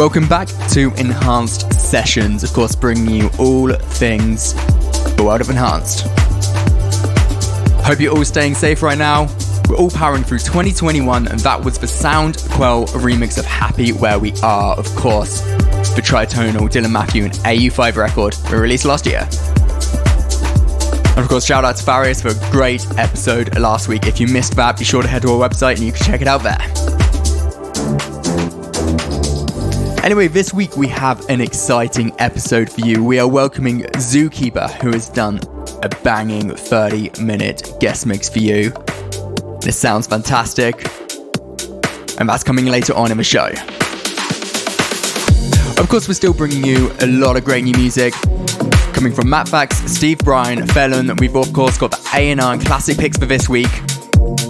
Welcome back to Enhanced Sessions, of course, bringing you all things the world of Enhanced. Hope you're all staying safe right now. We're all powering through 2021, and that was the Sound Quell remix of Happy Where We Are, of course, the tritonal Dylan Matthew and AU5 record we released last year. And of course, shout out to Farius for a great episode last week. If you missed that, be sure to head to our website and you can check it out there. Anyway, this week we have an exciting episode for you. We are welcoming Zookeeper, who has done a banging 30 minute guest mix for you. This sounds fantastic, and that's coming later on in the show. Of course, we're still bringing you a lot of great new music. Coming from Matt Fax, Steve Brian, Felon, we've of course got the A&R and classic picks for this week.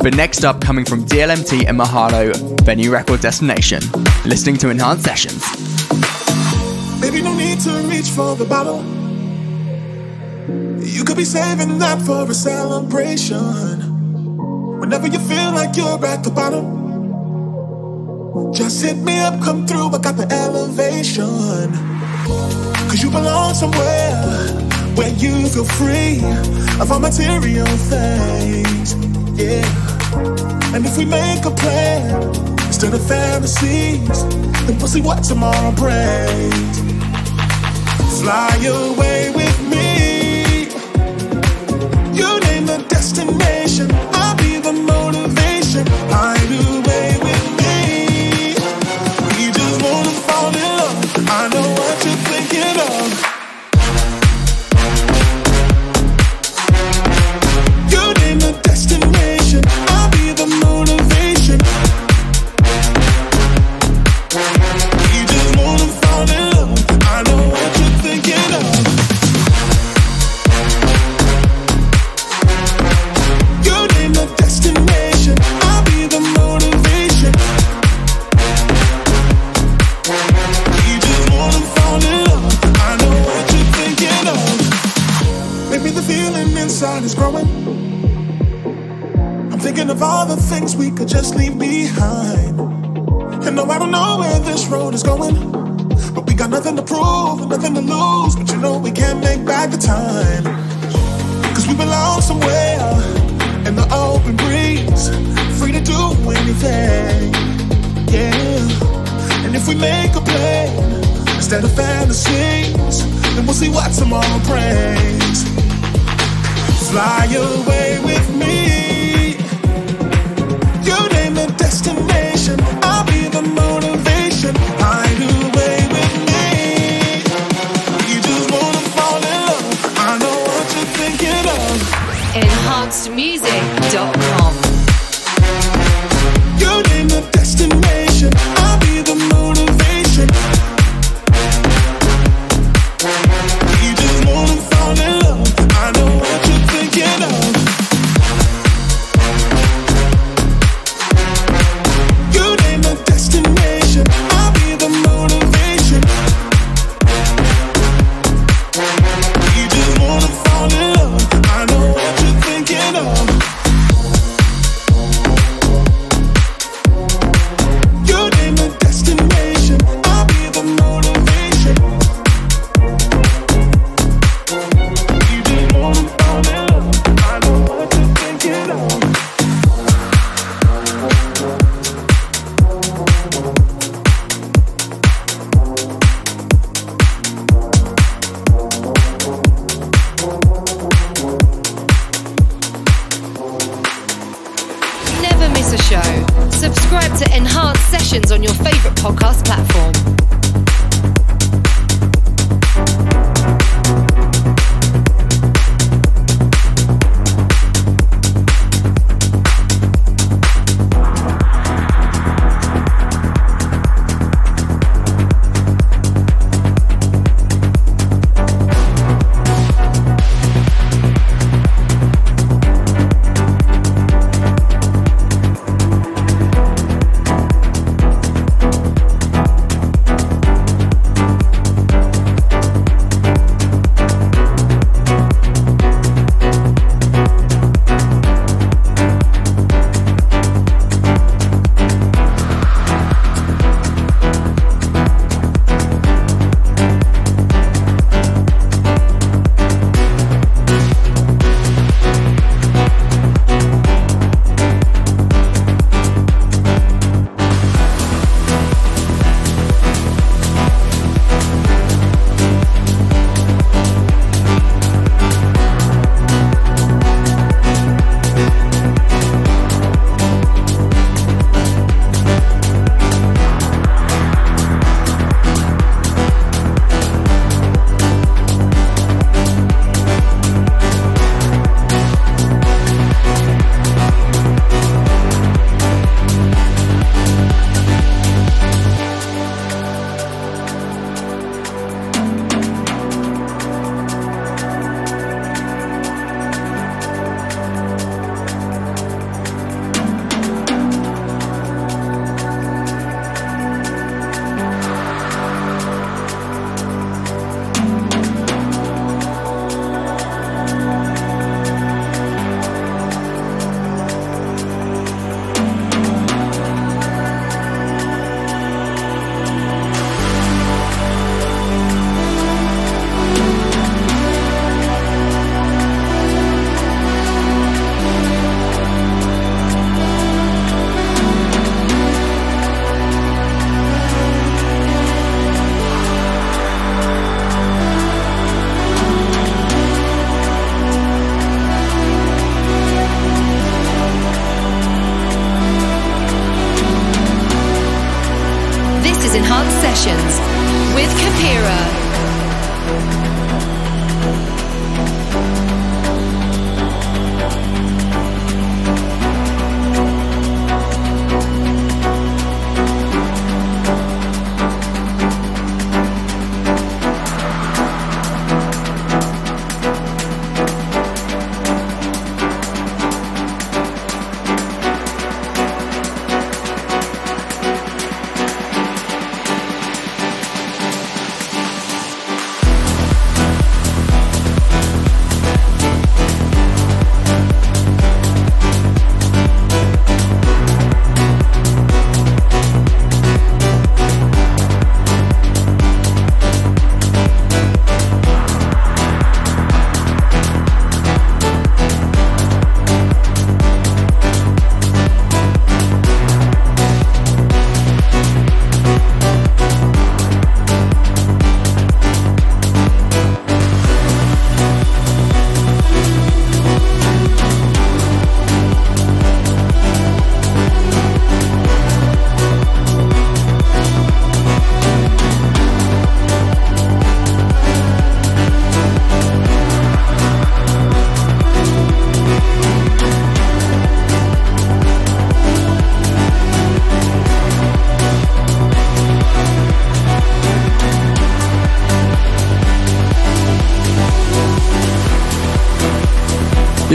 But next up coming from DLMT and Mahalo, venue record Destination. Listening to Enhanced Sessions. Maybe no need to reach for the bottle. You could be saving that for a celebration. Whenever you feel like you're at the bottom, just hit me up, come through. I got the elevation. Cause you belong somewhere where you feel free of all material things yeah. And if we make a plan instead of fantasies, then we'll see what tomorrow brings. Fly away with me. You name the destination.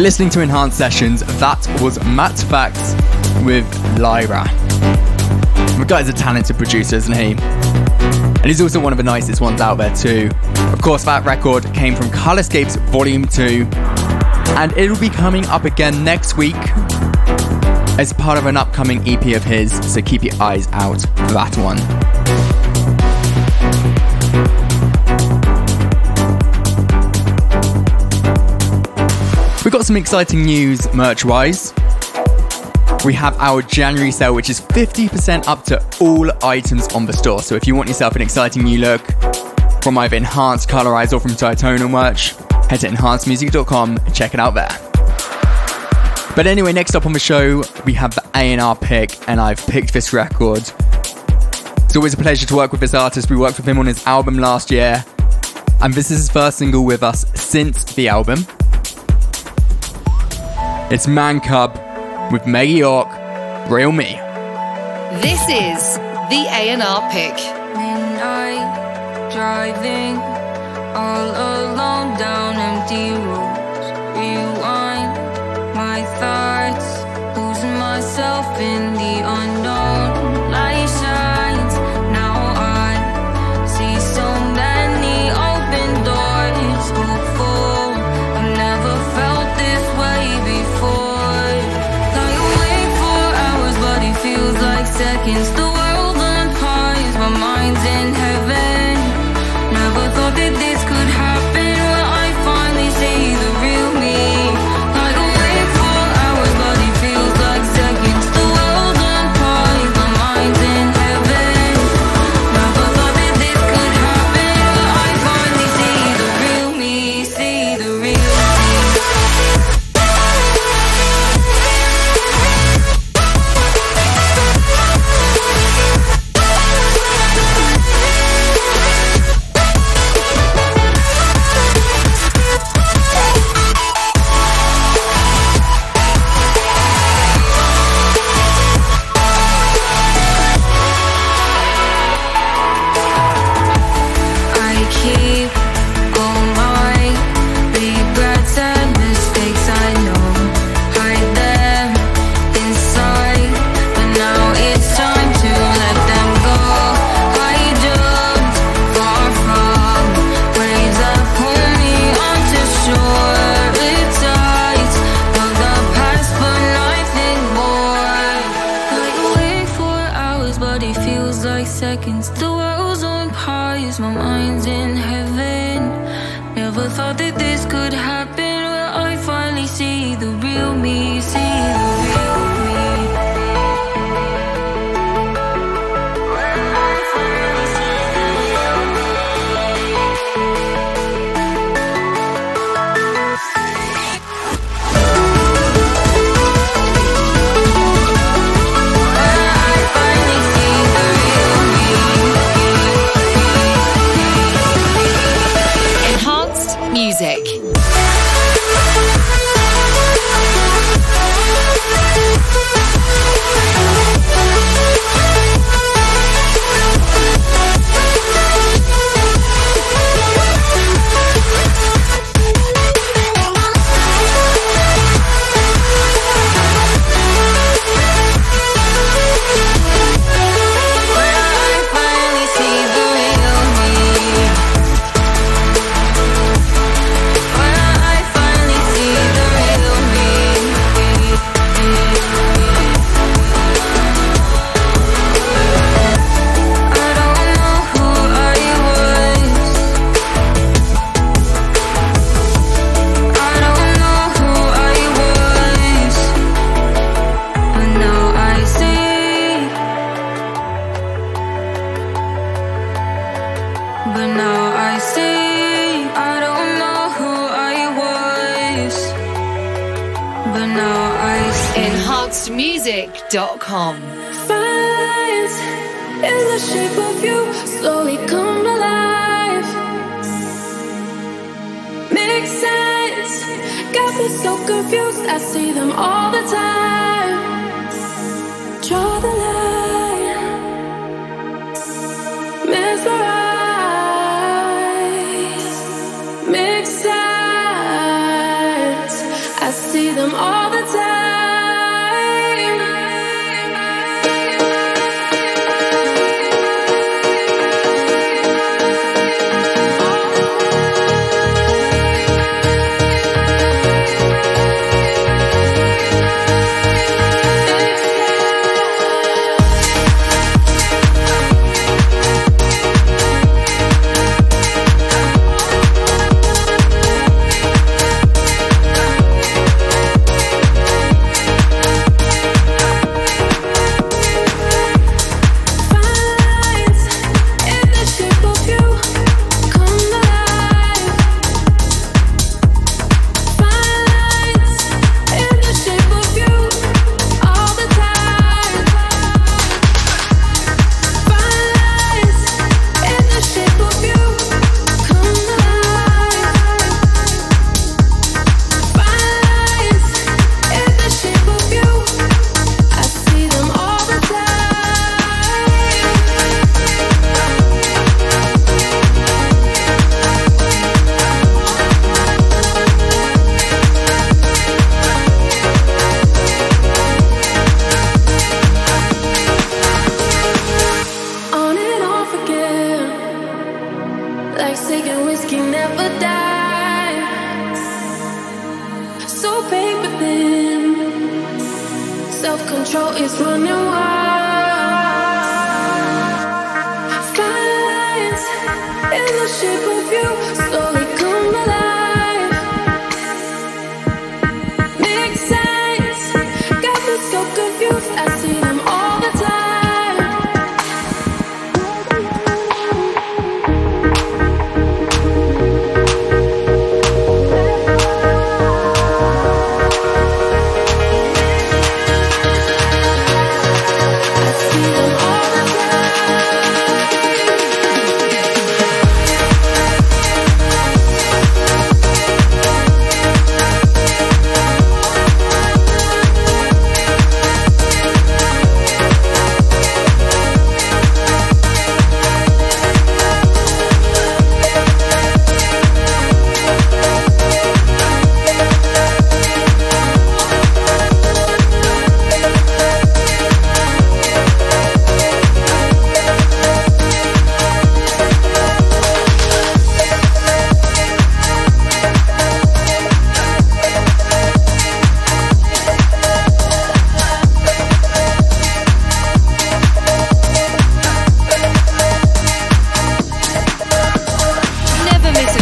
Listening to Enhanced Sessions. That was Matt Fax with Lyra. The guy's a talented producer, isn't he? And he's also one of the nicest ones out there, too. Of course, that record came from Colorscapes Volume 2, and it'll be coming up again next week as part of an upcoming EP of his, so keep your eyes out for that one. We've got some exciting news merch wise. We have our January sale, which is 50% up to all items on the store. So if you want yourself an exciting new look from either Enhanced, Colorize, or from Diatonal merch, head to enhancedmusic.com and check it out there. But anyway, next up on the show, we have the A&R pick, and I've picked this record. It's always a pleasure to work with this artist. We worked with him on his album last year, and this is his first single with us since the album. It's Man Cub with Maggie York, Real Me. This is the A&R pick. Midnight driving all alone down empty roads. Rewind my thoughts, losing myself in the unknown. Like seconds.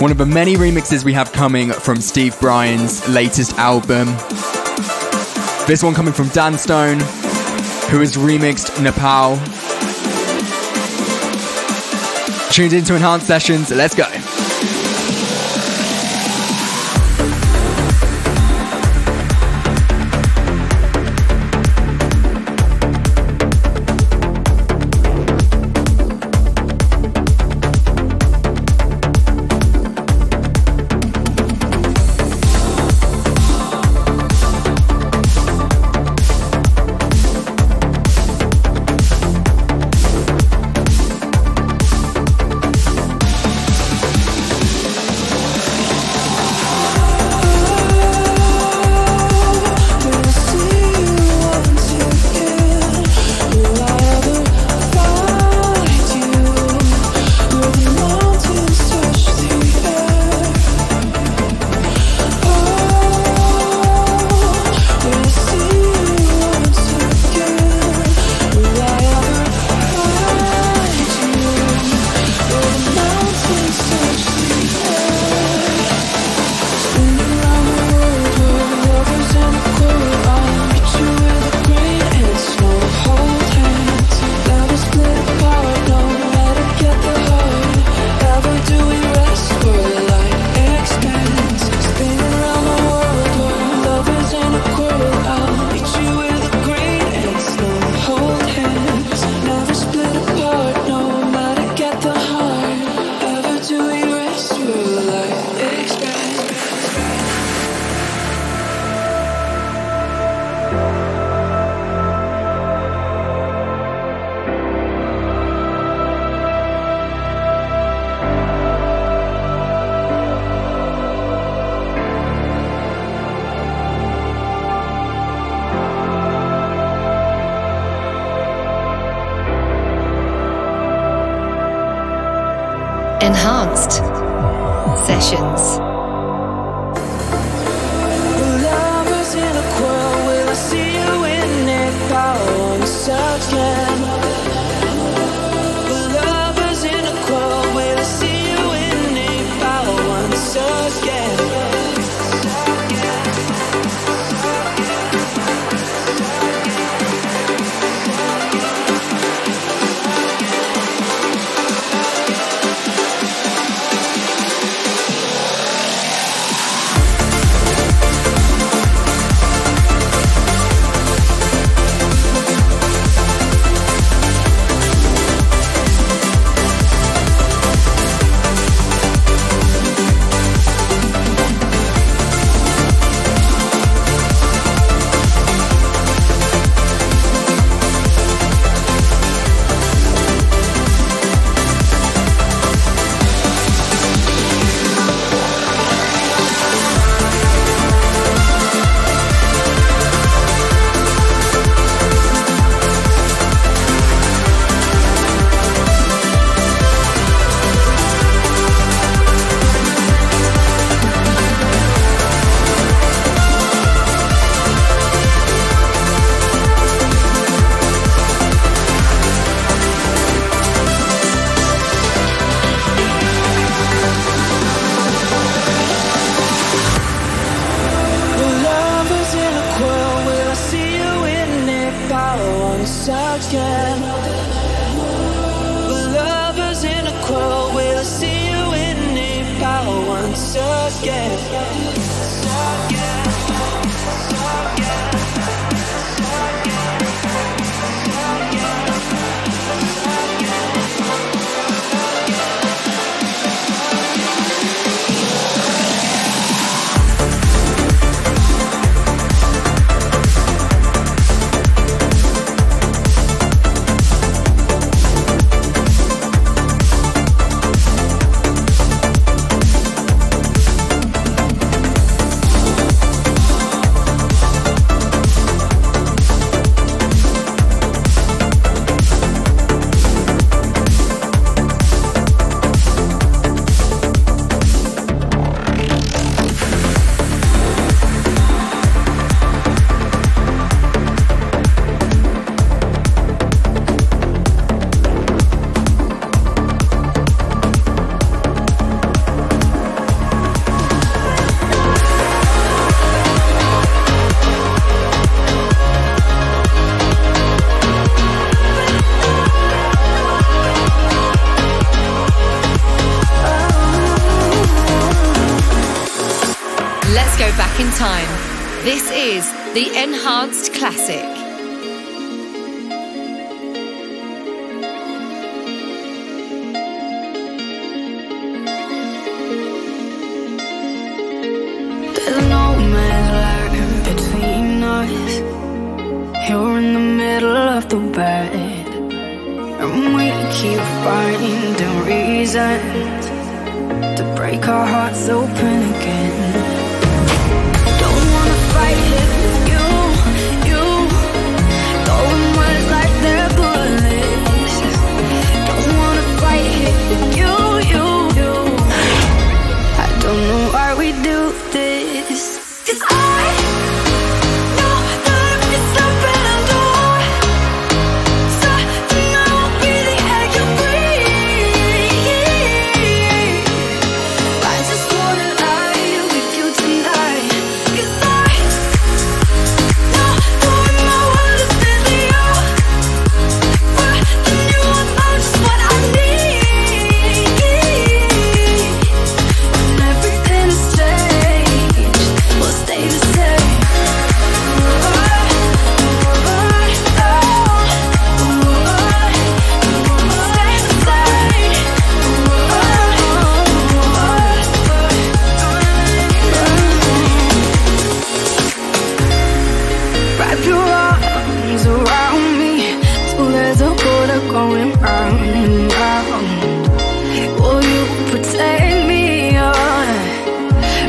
one of the many remixes we have coming from Steve Brian's latest album. This one coming from Dan Stone, who has remixed Nepal. Tuned into Enhanced Sessions, let's go. The Enhanced Classic. There's no man's between us. You're in the middle of the bed, and we keep finding reasons to break our hearts open again.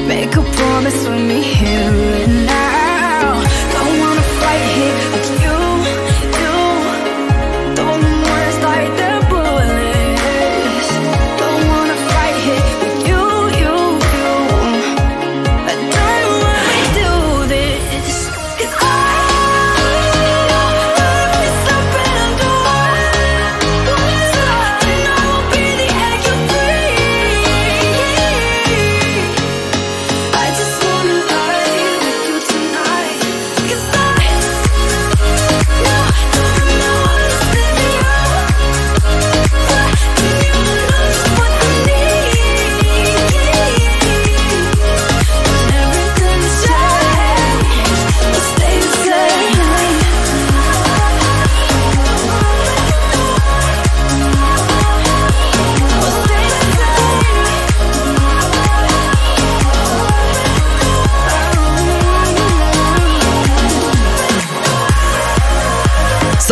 Make a promise when we hear it.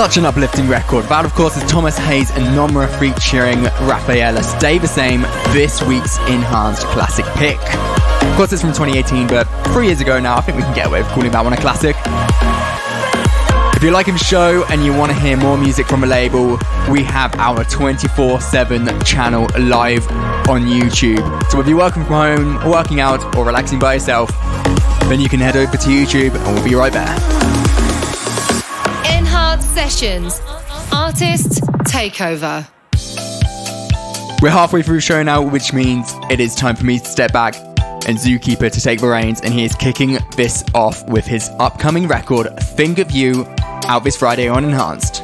Such an uplifting record. That, of course, is Thomas Hayes and Nomra featuring Rafaela. Stay the same, this week's enhanced classic pick. Of course, it's from 2018, but three years ago now, I think we can get away with calling that one a classic. If you're liking the show and you want to hear more music from a label, we have our 24 7 channel live on YouTube. So if you're working from home, working out, or relaxing by yourself, then you can head over to YouTube and we'll be right there. Enhanced Sessions, Artist Takeover. We're halfway through the show now, which means it is time for me to step back and Zookeeper to take the reins, and he is kicking this off with his upcoming record, Think of You, out this Friday on Enhanced.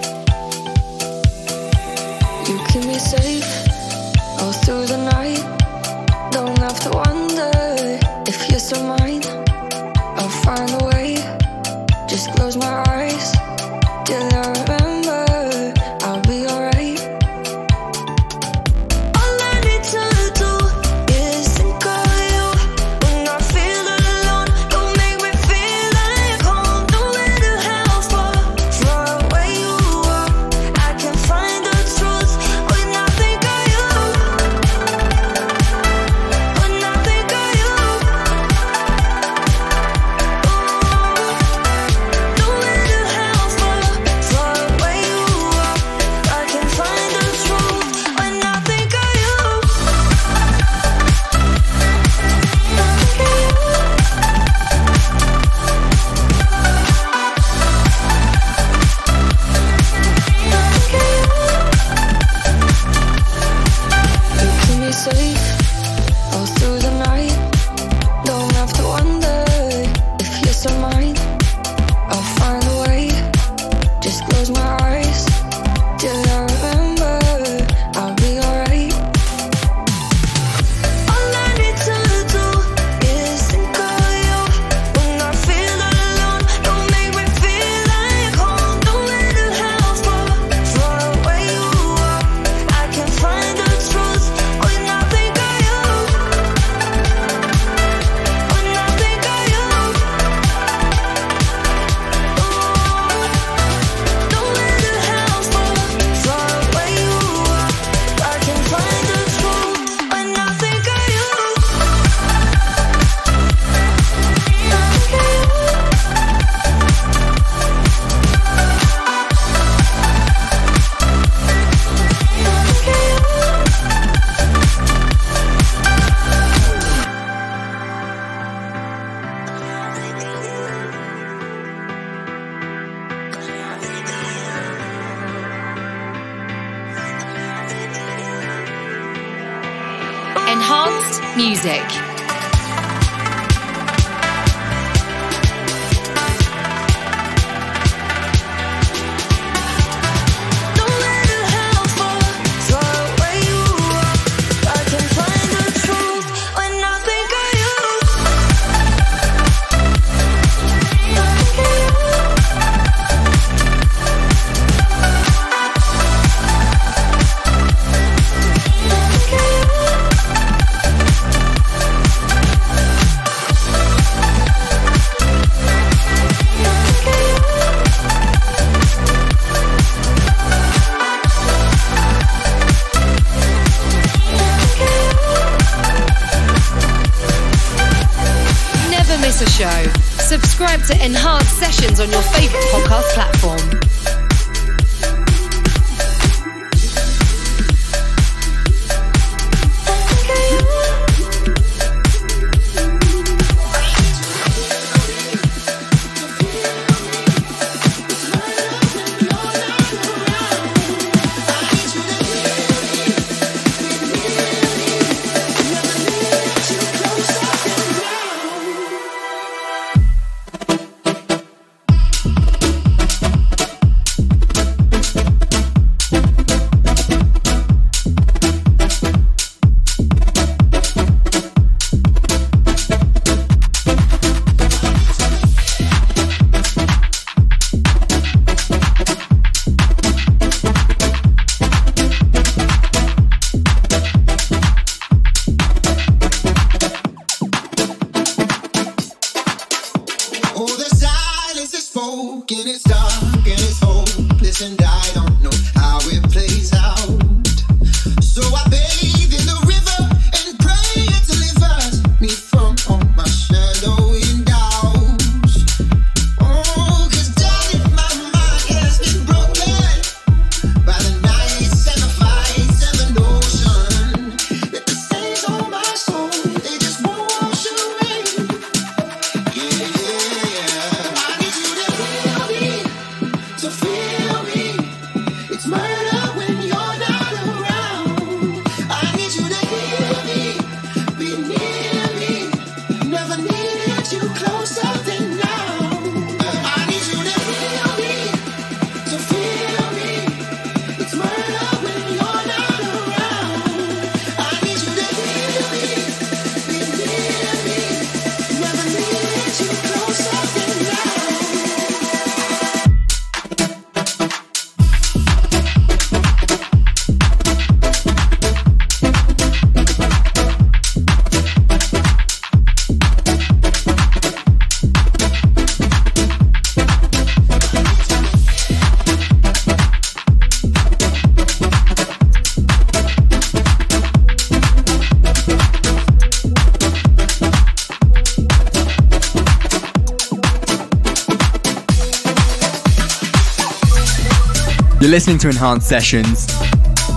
You're listening to Enhanced Sessions.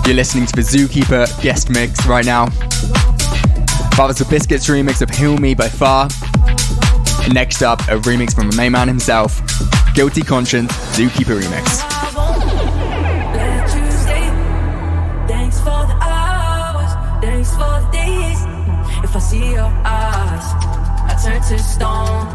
You're listening to the Zookeeper guest mix right now. That was the Biscuits remix of Heal Me by Far. And next up, a remix from the main man himself, Guilty Conscience Zookeeper remix. Your stone.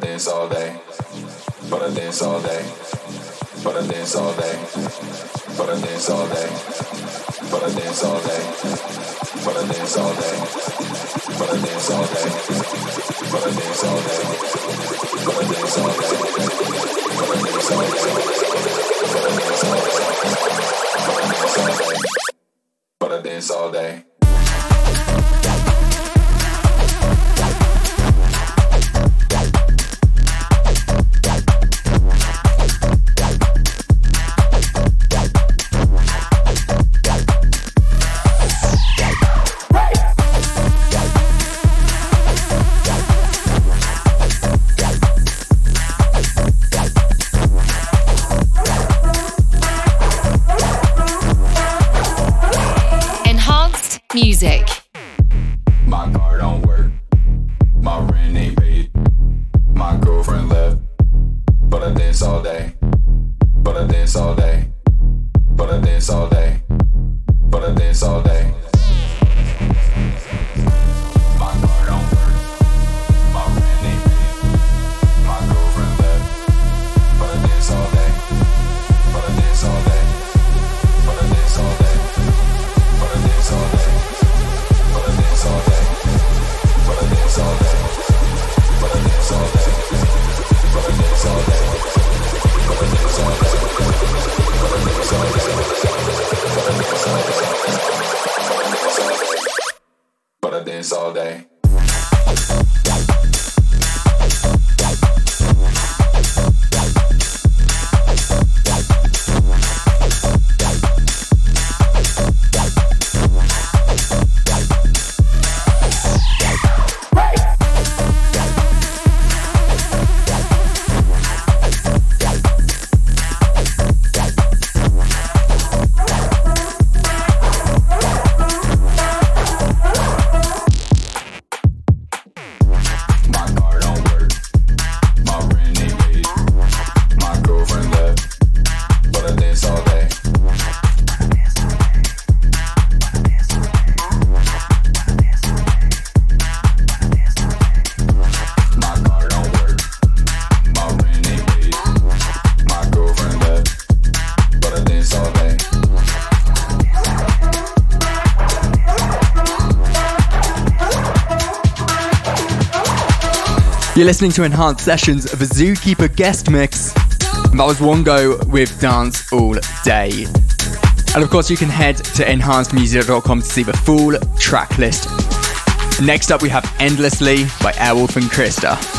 Day. But I dance all day. But I dance all day. But I dance all day. But I dance all day. But I dance all day. But I dance all day. But I dance all day. But I dance all day. But I dance all day. But I dance all day. But I dance all day. Listening to enhanced sessions of a Zookeeper guest mix. And that was one go with Dance All Day. And of course, you can head to enhancedmusic.com to see the full track list. Next up, we have Endlessly by Airwolf and Krista.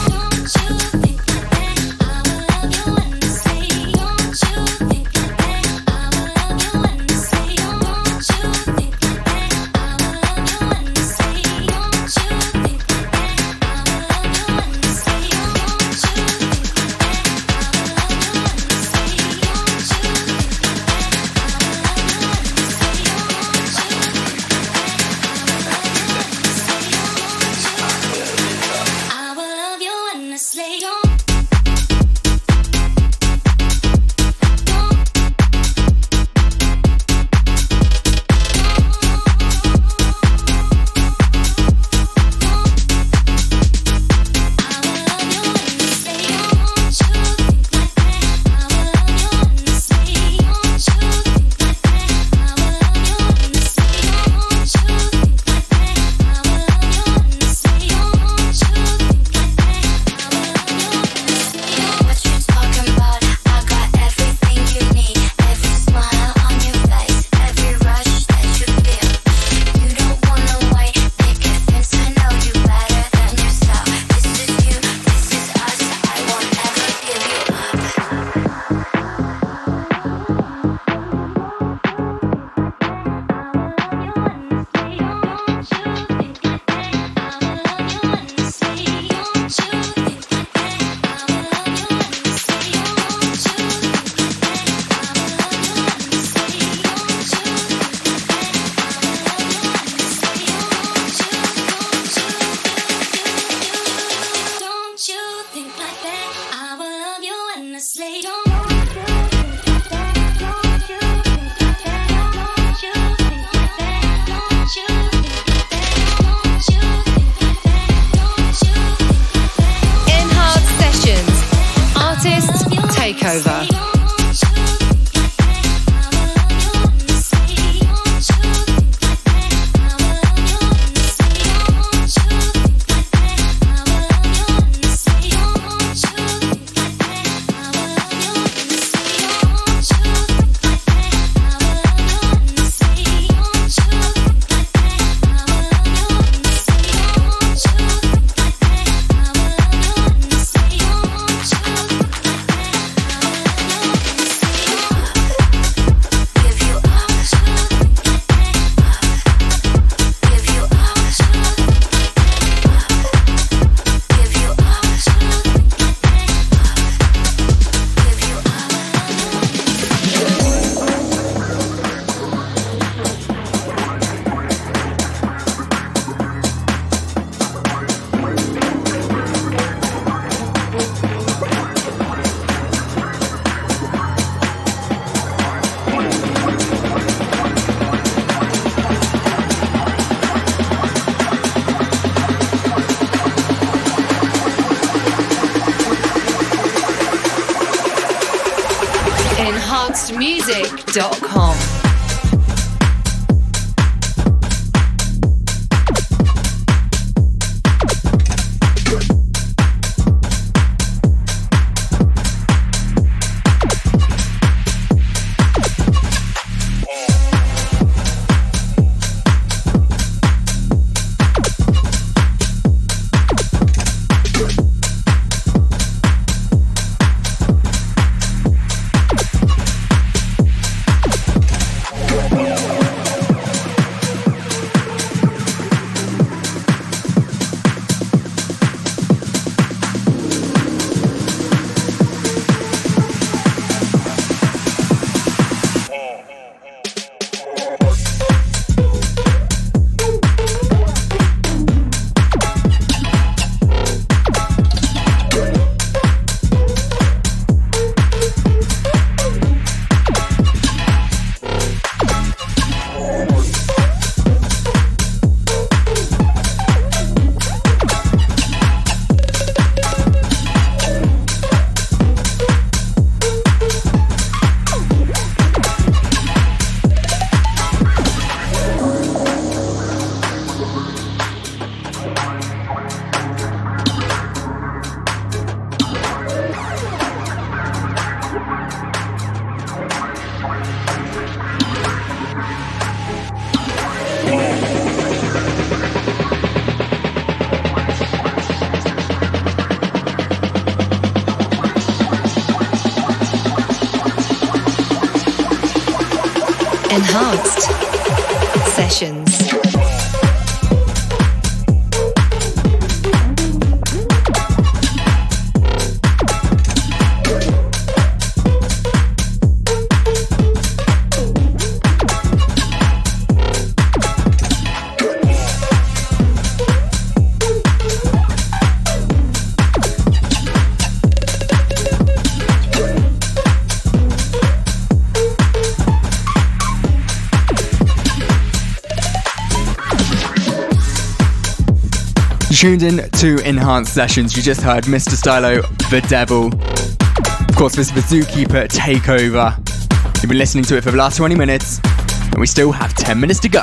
Tuned in to Enhanced Sessions. You just heard Mr. Stylo, The Devil. Of course, this was Zookeeper Takeover. You've been listening to it for the last 20 minutes, and we still have 10 minutes to go.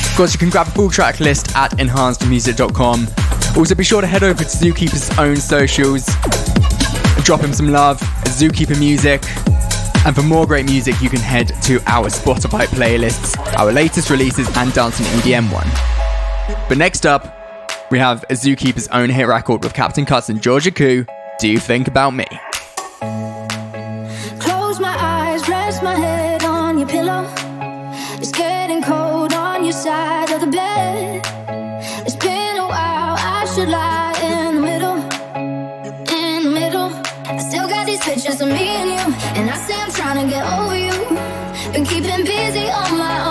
Of course, you can grab a full track list at enhancedmusic.com. Also, be sure to head over to Zookeeper's own socials, drop him some love, Zookeeper Music. And for more great music, you can head to our Spotify playlists, our latest releases, and Dancing EDM one. But next up, we have a Zookeeper's own hit record with Captain Cuts and Georgia Ku. Do you think about me? Close my eyes, rest my head on your pillow. It's getting cold on your side of the bed. It's been a while, I should lie in the middle. In the middle. I still got these pictures of me and you. And I say I'm trying to get over you. Been keeping busy on my own.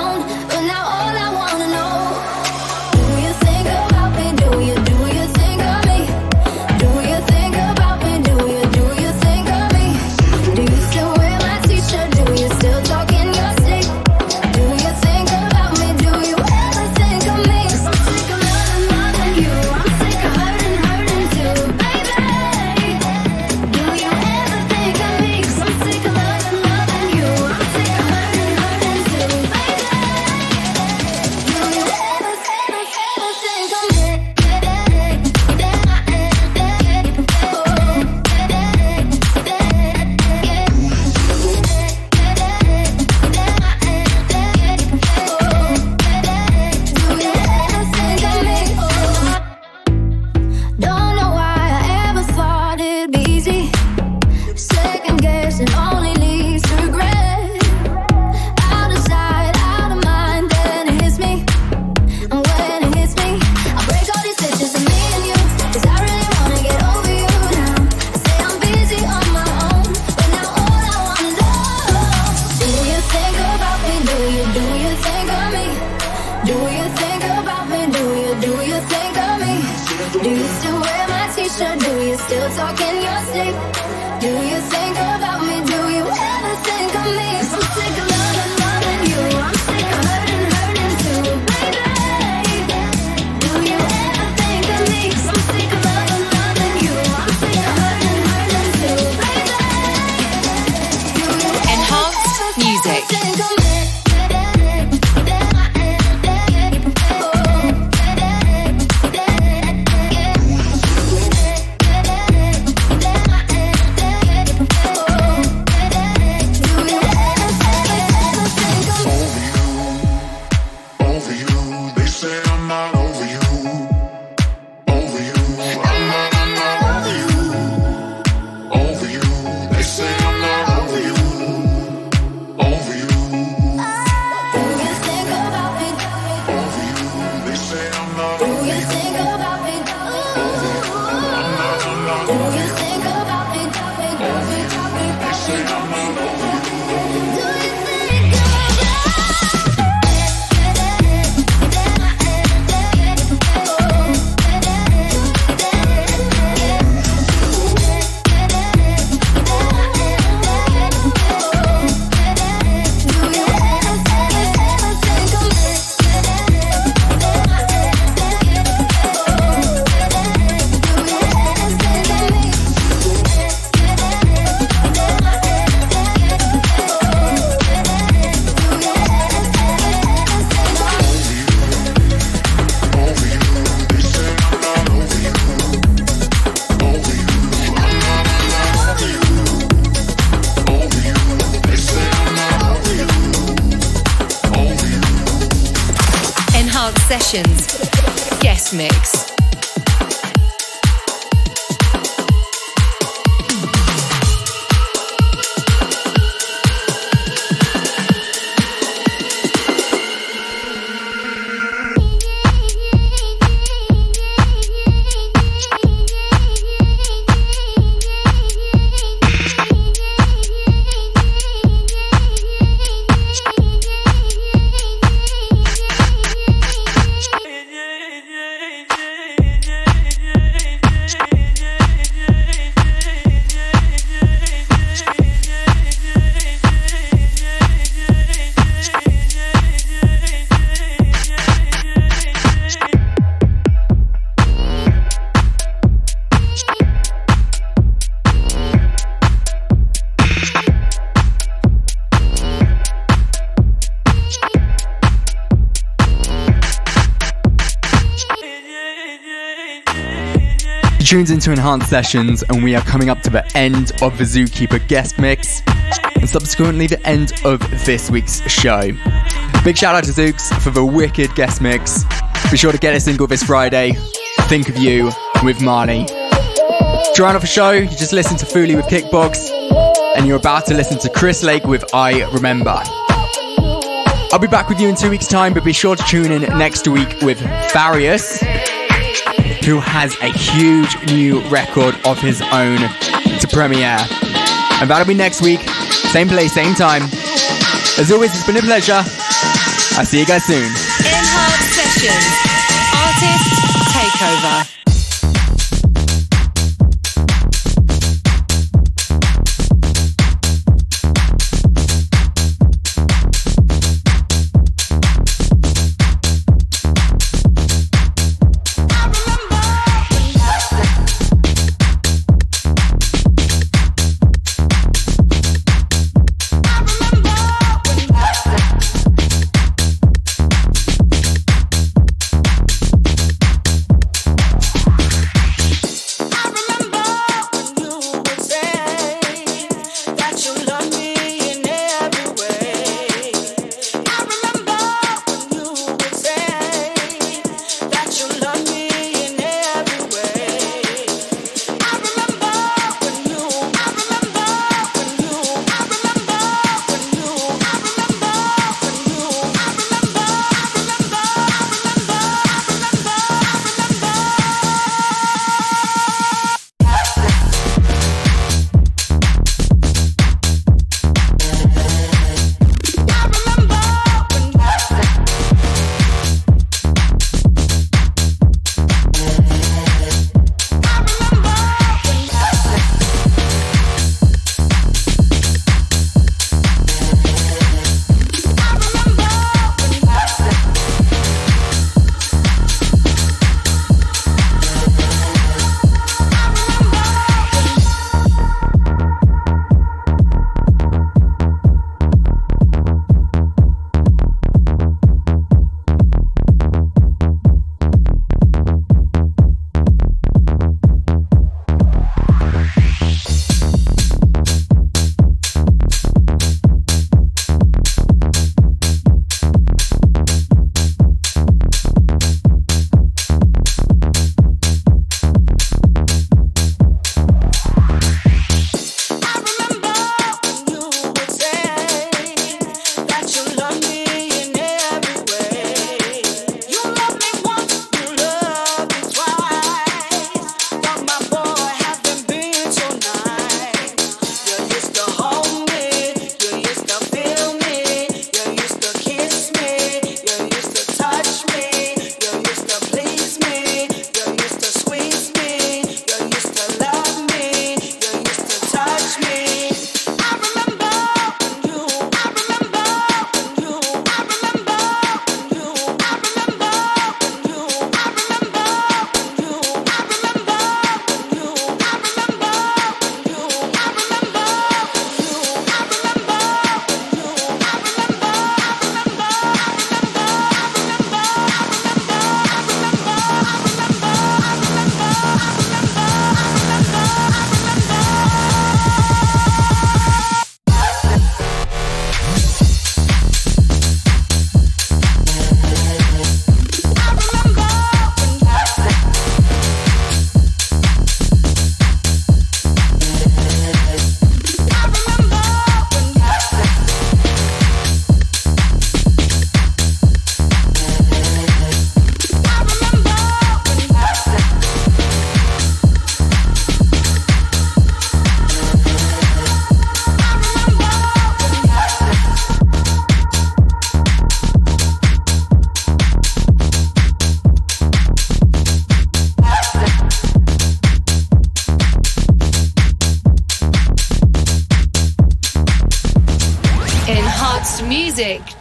Into Enhanced Sessions, and we are coming up to the end of the Zookeeper guest mix, and subsequently the end of this week's show. Big shout out to Zooks for the wicked guest mix. Be sure to get a single this Friday, Think of You with Marley. To round off the show, you just listened to Foolie with Kickbox, and you're about to listen to Chris Lake with I Remember. I'll be back with you in two weeks' time, but be sure to tune in next week with Farius who has a huge new record of his own to premiere. And that'll be next week, same place, same time. As always, it's been a pleasure. I'll see you guys soon. Enhanced Sessions,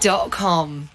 bestmusic.com.